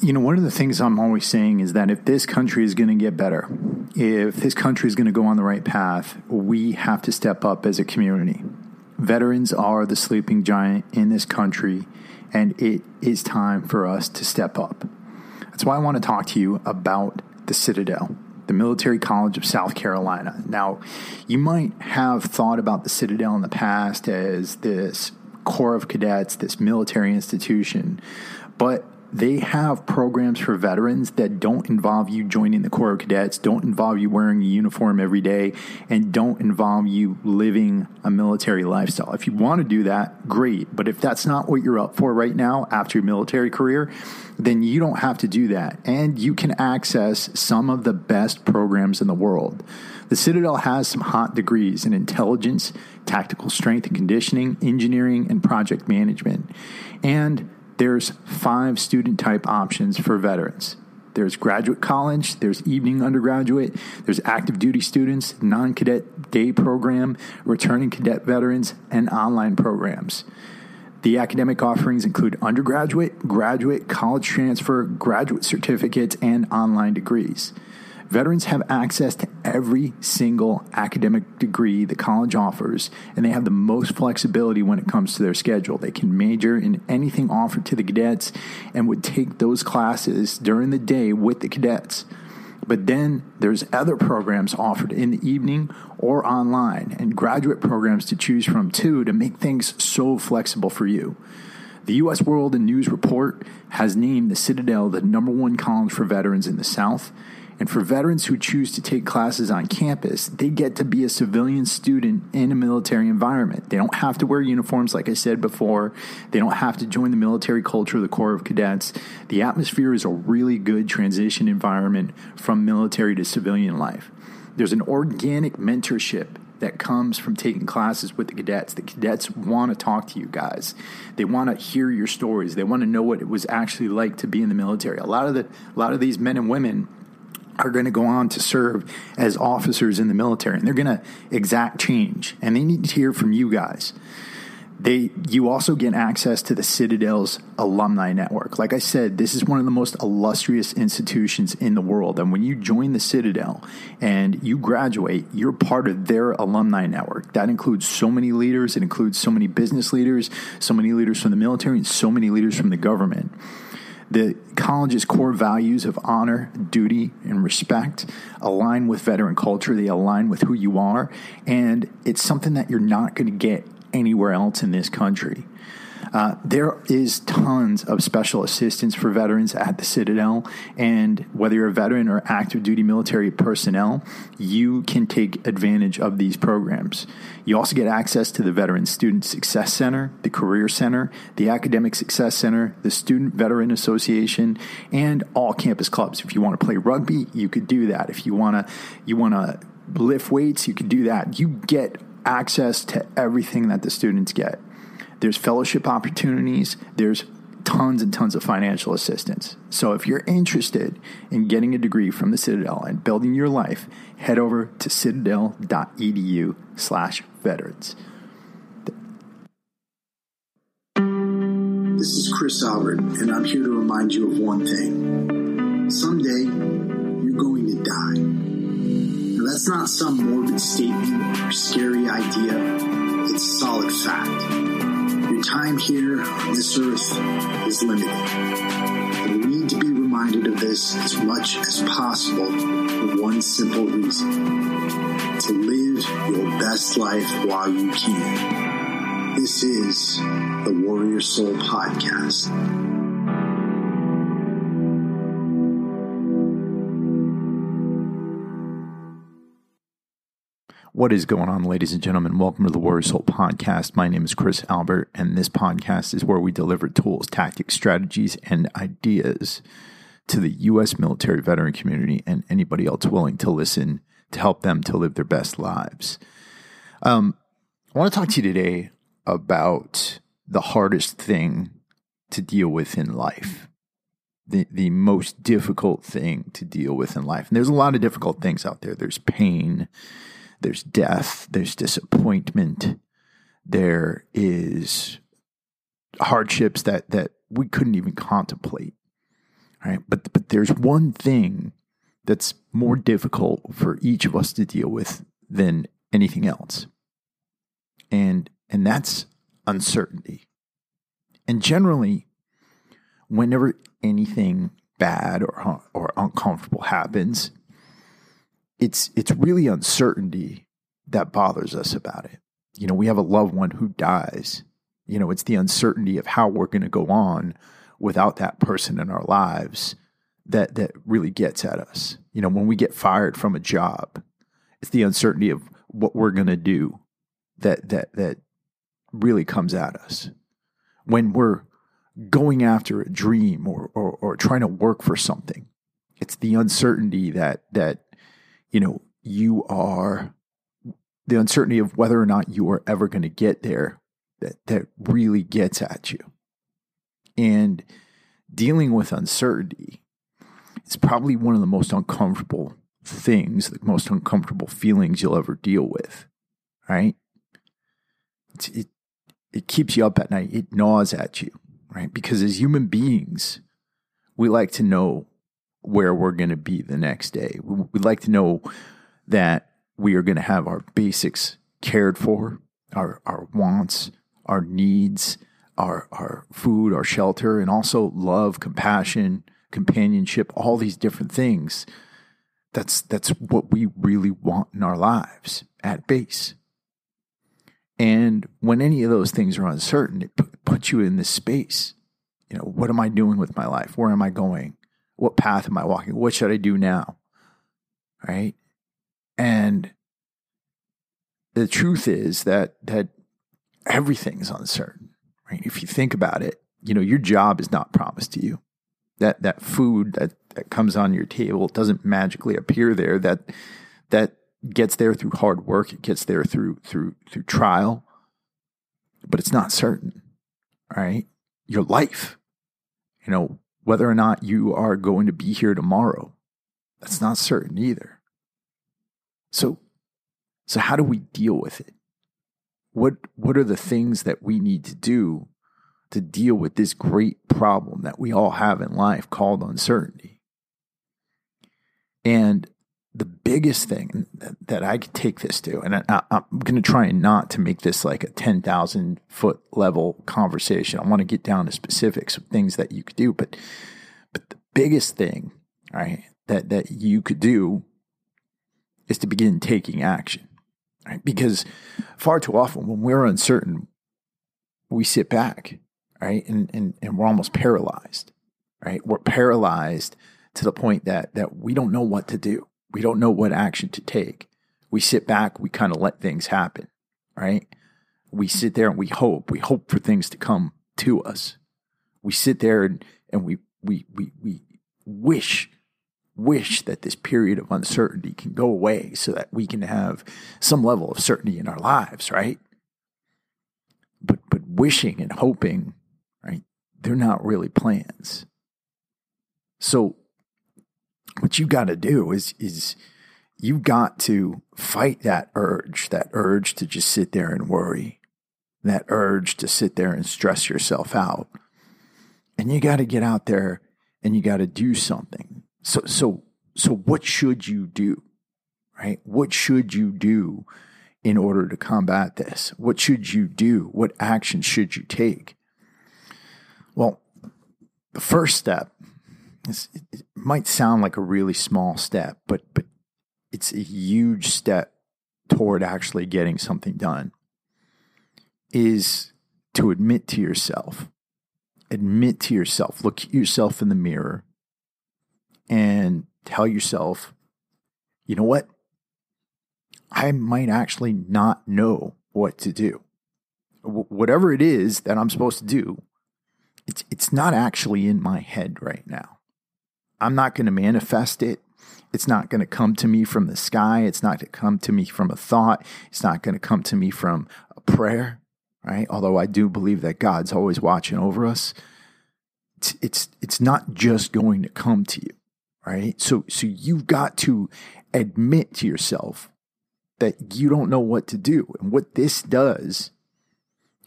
you know, one of the things I'm always saying is that if this country is going to get better, if this country is going to go on the right path, we have to step up as a community. Veterans are the sleeping giant in this country, and it is time for us to step up. That's why I want to talk to you about the Citadel, the Military College of South Carolina. Now, you might have thought about the Citadel in the past as this Corps of Cadets, this military institution, but they have programs for veterans that don't involve you joining the Corps of Cadets, don't involve you wearing a uniform every day, and don't involve you living a military lifestyle. If you want to do that, great. But if that's not what you're up for right now after your military career, then you don't have to do that. And you can access some of the best programs in the world. The Citadel has some hot degrees in intelligence, tactical strength and conditioning, engineering, and project management. And there's five student type options for veterans. There's graduate college, there's evening undergraduate, there's active duty students, non cadet day program, returning cadet veterans, and online programs. The academic offerings include undergraduate, graduate, college transfer, graduate certificates, and online degrees. Veterans have access to every single academic degree the college offers, and they have the most flexibility when it comes to their schedule. They can major in anything offered to the cadets and would take those classes during the day with the cadets. But then there's other programs offered in the evening or online, and graduate programs to choose from too to make things so flexible for you. The U.S. World and News Report has named the Citadel the number one college for veterans in the South, and for veterans who choose to take classes on campus, they get to be a civilian student in a military environment. They don't have to wear uniforms, like I said before. They don't have to join the military culture of the Corps of Cadets. The atmosphere is a really good transition environment from military to civilian life. There's an organic mentorship that comes from taking classes with the cadets. The cadets want to talk to you guys. They want to hear your stories. They want to know what it was actually like to be in the military. A lot of the a lot of these men and women are going to go on to serve as officers in the military and they're going to exact change and they need to hear from you guys. They you also get access to the citadel's alumni network. Like i said this is one of the most illustrious institutions in the world and when you join the citadel and you graduate you're part of their alumni network. That includes so many leaders it includes so many business leaders so many leaders from the military and so many leaders from the government the college's core values of honor, duty, and respect align with veteran culture. They align with who you are. And it's something that you're not going to get anywhere else in this country. Uh, there is tons of special assistance for veterans at the Citadel, and whether you're a veteran or active duty military personnel, you can take advantage of these programs. You also get access to the Veteran Student Success Center, the Career Center, the Academic Success Center, the Student Veteran Association, and all campus clubs. If you want to play rugby, you could do that. If you want to, you want to lift weights, you could do that. You get access to everything that the students get. There's fellowship opportunities. There's tons and tons of financial assistance. So if you're interested in getting a degree from the Citadel and building your life, head over to citadel.edu slash veterans. This is Chris Albert, and I'm here to remind you of one thing. Someday, you're going to die. Now, that's not some morbid statement or scary idea. It's solid fact. Your time here on this earth is limited. And we need to be reminded of this as much as possible for one simple reason. To live your best life while you can. This is the Warrior Soul Podcast. What is going on, ladies and gentlemen? Welcome to the Warrior Soul Podcast. My name is Chris Albert, and this podcast is where we deliver tools, tactics, strategies, and ideas to the U.S. military veteran community and anybody else willing to listen to help them to live their best lives. Um, I want to talk to you today about the hardest thing to deal with in life. The, the most difficult thing to deal with in life. And there's a lot of difficult things out there. There's pain, there's death, there's disappointment, there is hardships that that we couldn't even contemplate. Right? But but there's one thing that's more difficult for each of us to deal with than anything else. And and that's uncertainty. And generally whenever anything bad or or uncomfortable happens, it's it's really uncertainty that bothers us about it. You know, we have a loved one who dies. You know, it's the uncertainty of how we're going to go on without that person in our lives that that really gets at us. You know, when we get fired from a job, it's the uncertainty of what we're going to do that that that really comes at us. When we're going after a dream or, or, or trying to work for something, it's the uncertainty that that you know you are the uncertainty of whether or not you are ever going to get there that that really gets at you. And dealing with uncertainty is probably one of the most uncomfortable things, the most uncomfortable feelings you'll ever deal with. Right? It's, it it keeps you up at night. It gnaws at you, right? Because as human beings, we like to know where we're going to be the next day. We would like to know that we are going to have our basics cared for, our, our wants, our needs, our, our food, our shelter, and also love, compassion, companionship, all these different things. That's, that's what we really want in our lives at base. And when any of those things are uncertain, it puts you in this space. You know, what am I doing with my life? Where am I going? What path am I walking? What should I do now? Right? And the truth is that that everything is uncertain. Right? If you think about it, you know, your job is not promised to you. That that food that, that comes on your table doesn't magically appear there. That that gets there through hard work. It gets there through through through trial, but it's not certain. Right? Your life, you know, whether or not you are going to be here tomorrow, that's not certain either. So, so how do we deal with it? What what are the things that we need to do to deal with this great problem that we all have in life called uncertainty? And the biggest thing that I could take this to, and I, am going to try and not to make this like a 10,000 foot level conversation. I want to get down to specifics of things that you could do, but, but the biggest thing, right, that, that you could do is to begin taking action, right? Because far too often when we're uncertain, we sit back, right? And, and, and we're almost paralyzed, right? We're paralyzed to the point that, that we don't know what to do we don't know what action to take. We sit back, we kind of let things happen, right? We sit there and we hope. We hope for things to come to us. We sit there and, and we, we, we, we wish, wish that this period of uncertainty can go away so that we can have some level of certainty in our lives, right? But, but wishing and hoping, right? They're not really plans. So what you got to do is is you got to fight that urge, that urge to just sit there and worry, that urge to sit there and stress yourself out. And you got to get out there and you got to do something. So so so what should you do? Right? What should you do in order to combat this? What should you do? What action should you take? Well, the first step it might sound like a really small step, but but it's a huge step toward actually getting something done. Is to admit to yourself, admit to yourself, look at yourself in the mirror, and tell yourself, you know what? I might actually not know what to do. Whatever it is that I'm supposed to do, it's it's not actually in my head right now. I'm not going to manifest it. It's not going to come to me from the sky. It's not going to come to me from a thought. It's not going to come to me from a prayer, right? Although I do believe that God's always watching over us. It's, it's, it's not just going to come to you, right? So, so you've got to admit to yourself that you don't know what to do. And what this does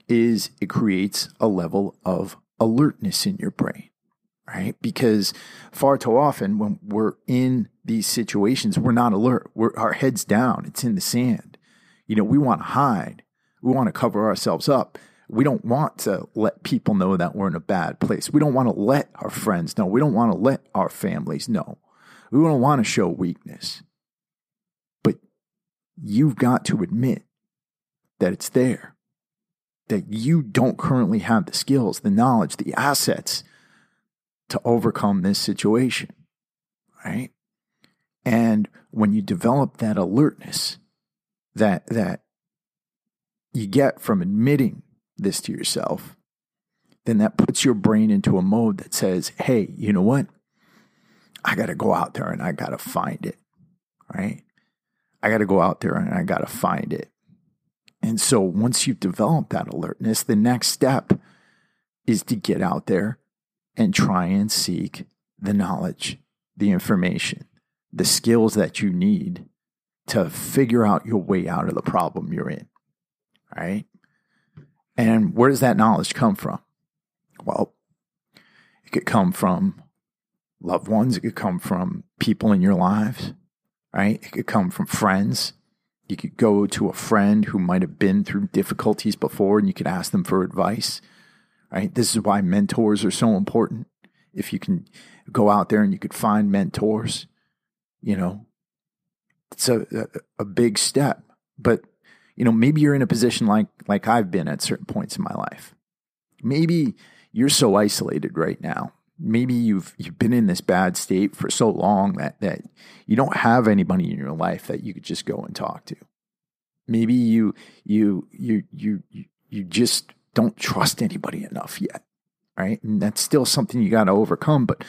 is it creates a level of alertness in your brain right? Because far too often when we're in these situations, we're not alert. We're our heads down. It's in the sand. You know, we want to hide. We want to cover ourselves up. We don't want to let people know that we're in a bad place. We don't want to let our friends know. We don't want to let our families know. We don't want to show weakness. But you've got to admit that it's there, that you don't currently have the skills, the knowledge, the assets to overcome this situation, right? And when you develop that alertness that that you get from admitting this to yourself, then that puts your brain into a mode that says, "Hey, you know what? I got to go out there and I got to find it." Right? I got to go out there and I got to find it. And so once you've developed that alertness, the next step is to get out there and try and seek the knowledge, the information, the skills that you need to figure out your way out of the problem you're in. Right? And where does that knowledge come from? Well, it could come from loved ones, it could come from people in your lives, right? It could come from friends. You could go to a friend who might have been through difficulties before and you could ask them for advice, right? This is why mentors are so important. If you can go out there and you could find mentors, you know, it's a, a, a big step. But, you know, maybe you're in a position like, like I've been at certain points in my life. Maybe you're so isolated right now maybe you've you've been in this bad state for so long that that you don't have anybody in your life that you could just go and talk to. Maybe you you you you you just don't trust anybody enough yet, right? And that's still something you got to overcome. But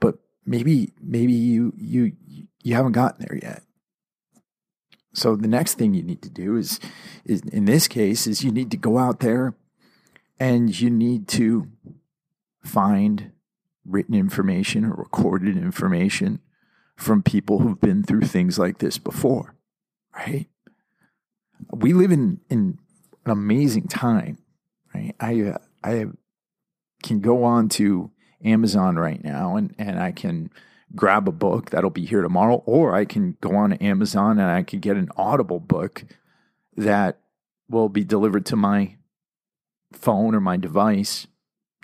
but maybe maybe you you you haven't gotten there yet. So the next thing you need to do is, is in this case, is you need to go out there and you need to find written information or recorded information from people who've been through things like this before, right? We live in, in an amazing time, right? I, I can go on to Amazon right now and, and I can grab a book that'll be here tomorrow, or I can go on to Amazon and I can get an Audible book that will be delivered to my phone or my device,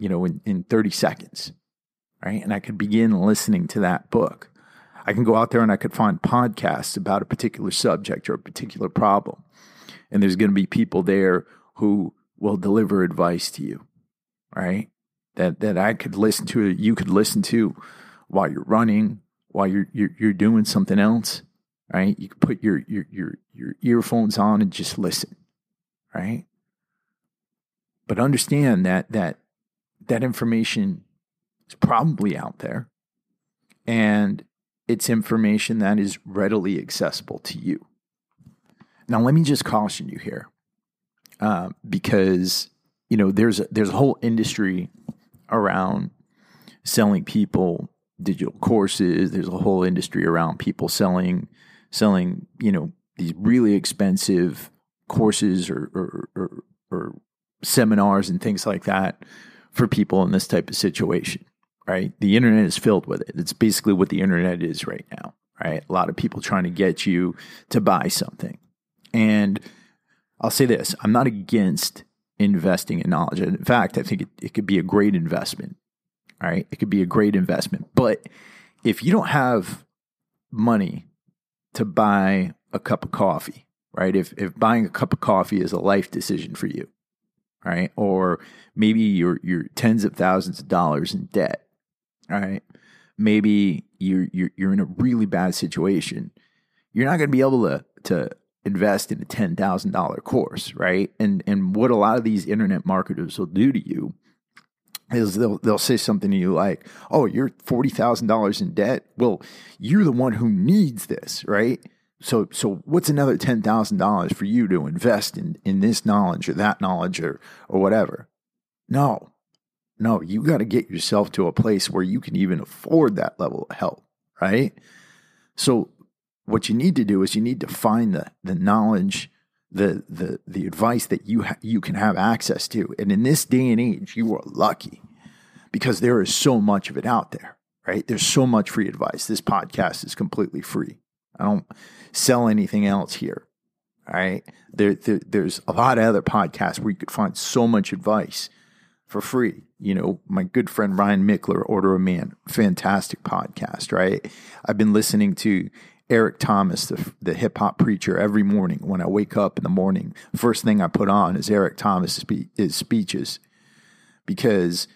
you know, in, in 30 seconds right? And I could begin listening to that book. I can go out there and I could find podcasts about a particular subject or a particular problem. And there's going to be people there who will deliver advice to you, right? That that I could listen to, you could listen to while you're running, while you're you're, you're doing something else, right? You could put your your your your earphones on and just listen, right? But understand that that that information is probably out there. And it's information that is readily accessible to you. Now, let me just caution you here, uh, because you know there's a, there's a whole industry around selling people digital courses. There's a whole industry around people selling selling you know these really expensive courses or, or, or, or seminars and things like that for people in this type of situation right? The internet is filled with it. It's basically what the internet is right now, right? A lot of people trying to get you to buy something. And I'll say this I'm not against investing in knowledge. In fact, I think it, it could be a great investment, all right? It could be a great investment. But if you don't have money to buy a cup of coffee, right? If, if buying a cup of coffee is a life decision for you, right? Or maybe you're, you're tens of thousands of dollars in debt, right, maybe you're you're you're in a really bad situation. You're not going to be able to to invest in a ten thousand dollar course, right? And and what a lot of these internet marketers will do to you is they'll they'll say something to you like, "Oh, you're forty thousand dollars in debt. Well, you're the one who needs this, right? So so what's another ten thousand dollars for you to invest in in this knowledge or that knowledge or or whatever?" No, no, you got to get yourself to a place where you can even afford that level of help, right? So what you need to do is you need to find the the knowledge, the the the advice that you ha- you can have access to. And in this day and age, you are lucky because there is so much of it out there, right? There's so much free advice. This podcast is completely free. I don't sell anything else here. Right. There, there, there's a lot of other podcasts where you could find so much advice for free. You know, my good friend Ryan Michler, Order of Man, fantastic podcast, right? I've been listening to Eric Thomas, the, the hip hop preacher, every morning when I wake up in the morning. First thing I put on is Eric Thomas' his speeches because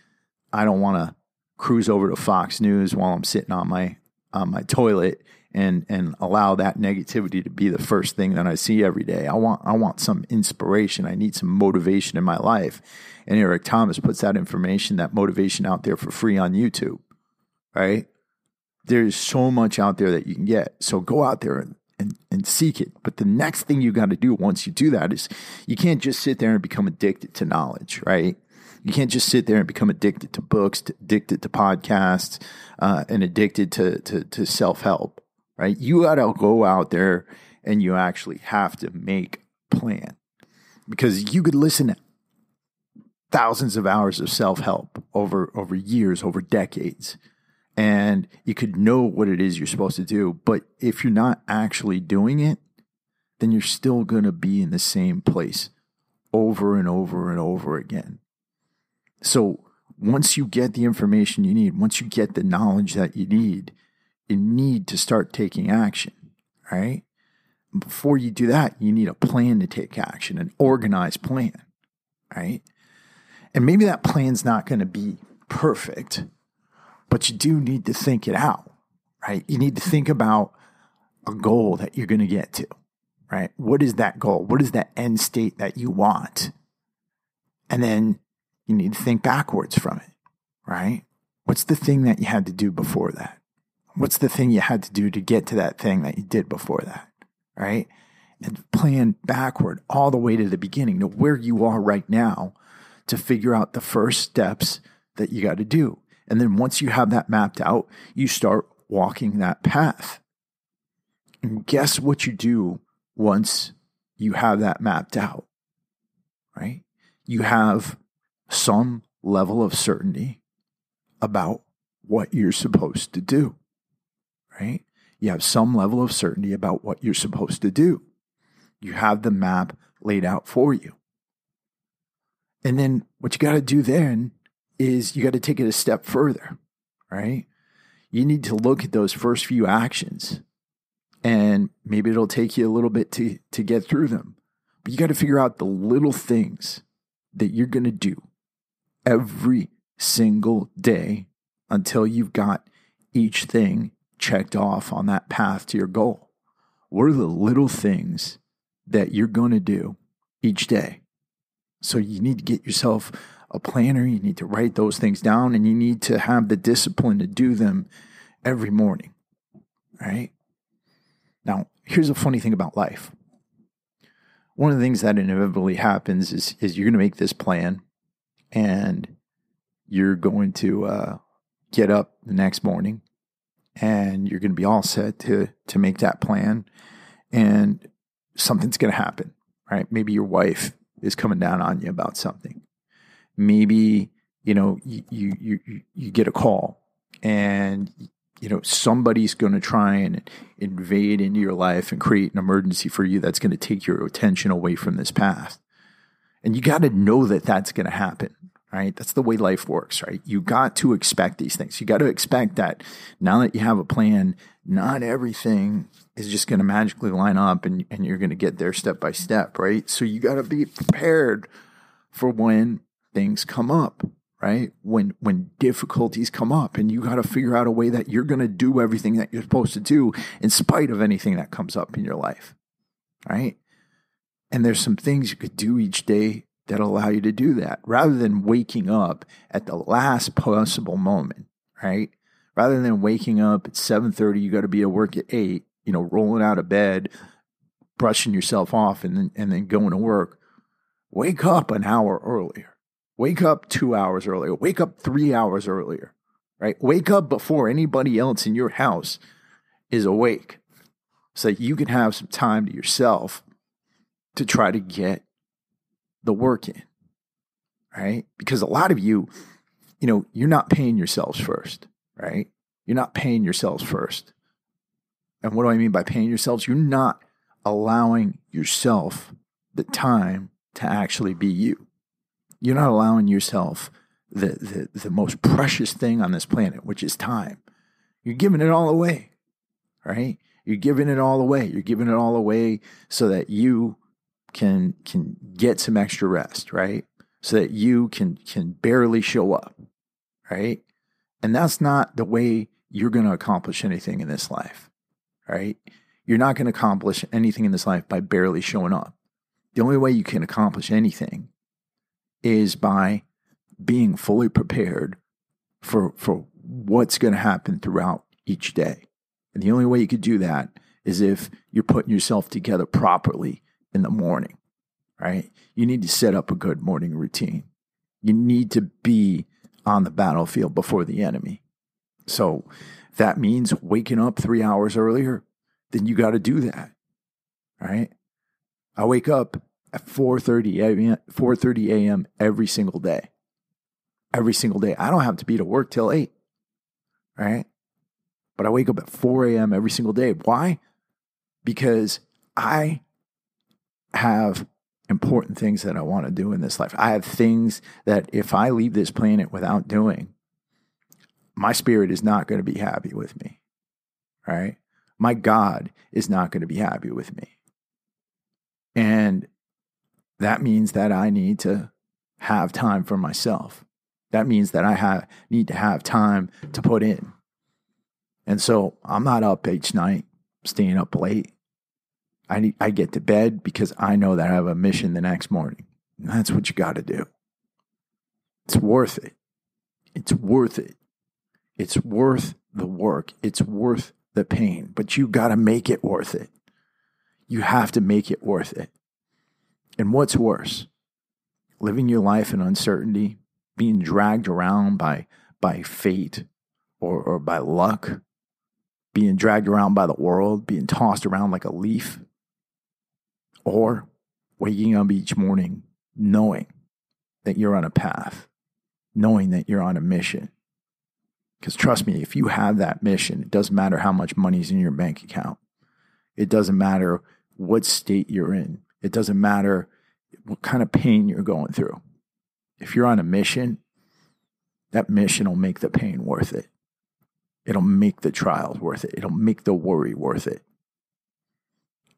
I don't want to cruise over to Fox News while I'm sitting on my on my toilet and and allow that negativity to be the first thing that I see every day. I want I want some inspiration. I need some motivation in my life. And Eric Thomas puts that information, that motivation out there for free on YouTube. Right? There's so much out there that you can get. So go out there and, and, and seek it. But the next thing you got to do once you do that is you can't just sit there and become addicted to knowledge, right? You can't just sit there and become addicted to books, addicted to podcasts, uh, and addicted to, to, to self help right? You got to go out there and you actually have to make a plan because you could listen to thousands of hours of self-help over over years, over decades. And you could know what it is you're supposed to do, but if you're not actually doing it, then you're still going to be in the same place over and over and over again. So, once you get the information you need, once you get the knowledge that you need, you need to start taking action, right? Before you do that, you need a plan to take action, an organized plan, right? And maybe that plan's not going to be perfect, but you do need to think it out, right? You need to think about a goal that you're going to get to, right? What is that goal? What is that end state that you want? And then you need to think backwards from it, right? What's the thing that you had to do before that? What's the thing you had to do to get to that thing that you did before that? Right. And plan backward all the way to the beginning to where you are right now to figure out the first steps that you got to do. And then once you have that mapped out, you start walking that path. And guess what you do once you have that mapped out, right? You have some level of certainty about what you're supposed to do right? You have some level of certainty about what you're supposed to do. You have the map laid out for you. And then what you got to do then is you got to take it a step further, right? You need to look at those first few actions and maybe it'll take you a little bit to, to get through them. But you got to figure out the little things that you're going to do every single day until you've got each thing checked off on that path to your goal? What are the little things that you're going to do each day? So you need to get yourself a planner. You need to write those things down and you need to have the discipline to do them every morning. Right? Now, here's a funny thing about life. One of the things that inevitably happens is, is you're going to make this plan and you're going to uh, get up the next morning and you're going to be all set to to make that plan and something's going to happen right maybe your wife is coming down on you about something maybe you know you you you, you get a call and you know somebody's going to try and invade into your life and create an emergency for you that's going to take your attention away from this path and you got to know that that's going to happen right? That's the way life works, right? You got to expect these things. You got to expect that now that you have a plan, not everything is just going to magically line up and, and you're going to get there step by step, right? So you got to be prepared for when things come up, right? When when difficulties come up and you got to figure out a way that you're going to do everything that you're supposed to do in spite of anything that comes up in your life. Right? And there's some things you could do each day that allow you to do that rather than waking up at the last possible moment, right? Rather than waking up at 7:30 you got to be at work at 8, you know, rolling out of bed, brushing yourself off and then and then going to work. Wake up an hour earlier. Wake up 2 hours earlier. Wake up 3 hours earlier. Right? Wake up before anybody else in your house is awake. So you can have some time to yourself to try to get the work in, right? Because a lot of you, you know, you're not paying yourselves first, right? You're not paying yourselves first. And what do I mean by paying yourselves? You're not allowing yourself the time to actually be you. You're not allowing yourself the, the, the most precious thing on this planet, which is time. You're giving it all away, right? You're giving it all away. You're giving it all away so that you can can get some extra rest, right? So that you can can barely show up, right? And that's not the way you're going to accomplish anything in this life, right? You're not going to accomplish anything in this life by barely showing up. The only way you can accomplish anything is by being fully prepared for for what's going to happen throughout each day. And the only way you could do that is if you're putting yourself together properly in the morning, right? You need to set up a good morning routine. You need to be on the battlefield before the enemy. So that means waking up three hours earlier, then you got to do that, right? I wake up at 4.30 a.m. 4.30 a.m. every single day. Every single day. I don't have to be to work till 8, right? But I wake up at 4 a.m. every single day. Why? Because I have important things that I want to do in this life. I have things that if I leave this planet without doing, my spirit is not going to be happy with me. Right? My God is not going to be happy with me. And that means that I need to have time for myself. That means that I have need to have time to put in. And so I'm not up each night, staying up late. I need, I get to bed because I know that I have a mission the next morning. And that's what you got to do. It's worth it. It's worth it. It's worth the work. It's worth the pain, but you got to make it worth it. You have to make it worth it. And what's worse? Living your life in uncertainty, being dragged around by, by fate or, or by luck, being dragged around by the world, being tossed around like a leaf, or waking up each morning knowing that you're on a path, knowing that you're on a mission. Because trust me, if you have that mission, it doesn't matter how much money's in your bank account. It doesn't matter what state you're in. It doesn't matter what kind of pain you're going through. If you're on a mission, that mission will make the pain worth it. It'll make the trials worth it. It'll make the worry worth it.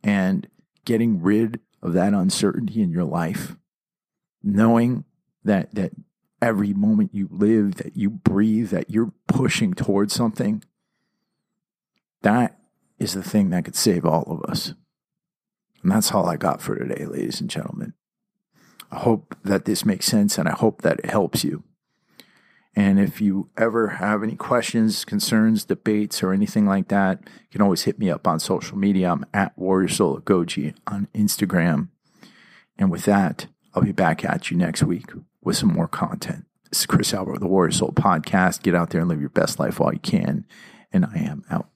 And getting rid of that uncertainty in your life, knowing that that every moment you live, that you breathe, that you're pushing towards something, that is the thing that could save all of us. And that's all I got for today, ladies and gentlemen. I hope that this makes sense and I hope that it helps you. And if you ever have any questions, concerns, debates, or anything like that, you can always hit me up on social media. I'm at Warrior Soul Goji on Instagram. And with that, I'll be back at you next week with some more content. This is Chris Albert, with the Warrior Soul Podcast. Get out there and live your best life while you can. And I am out.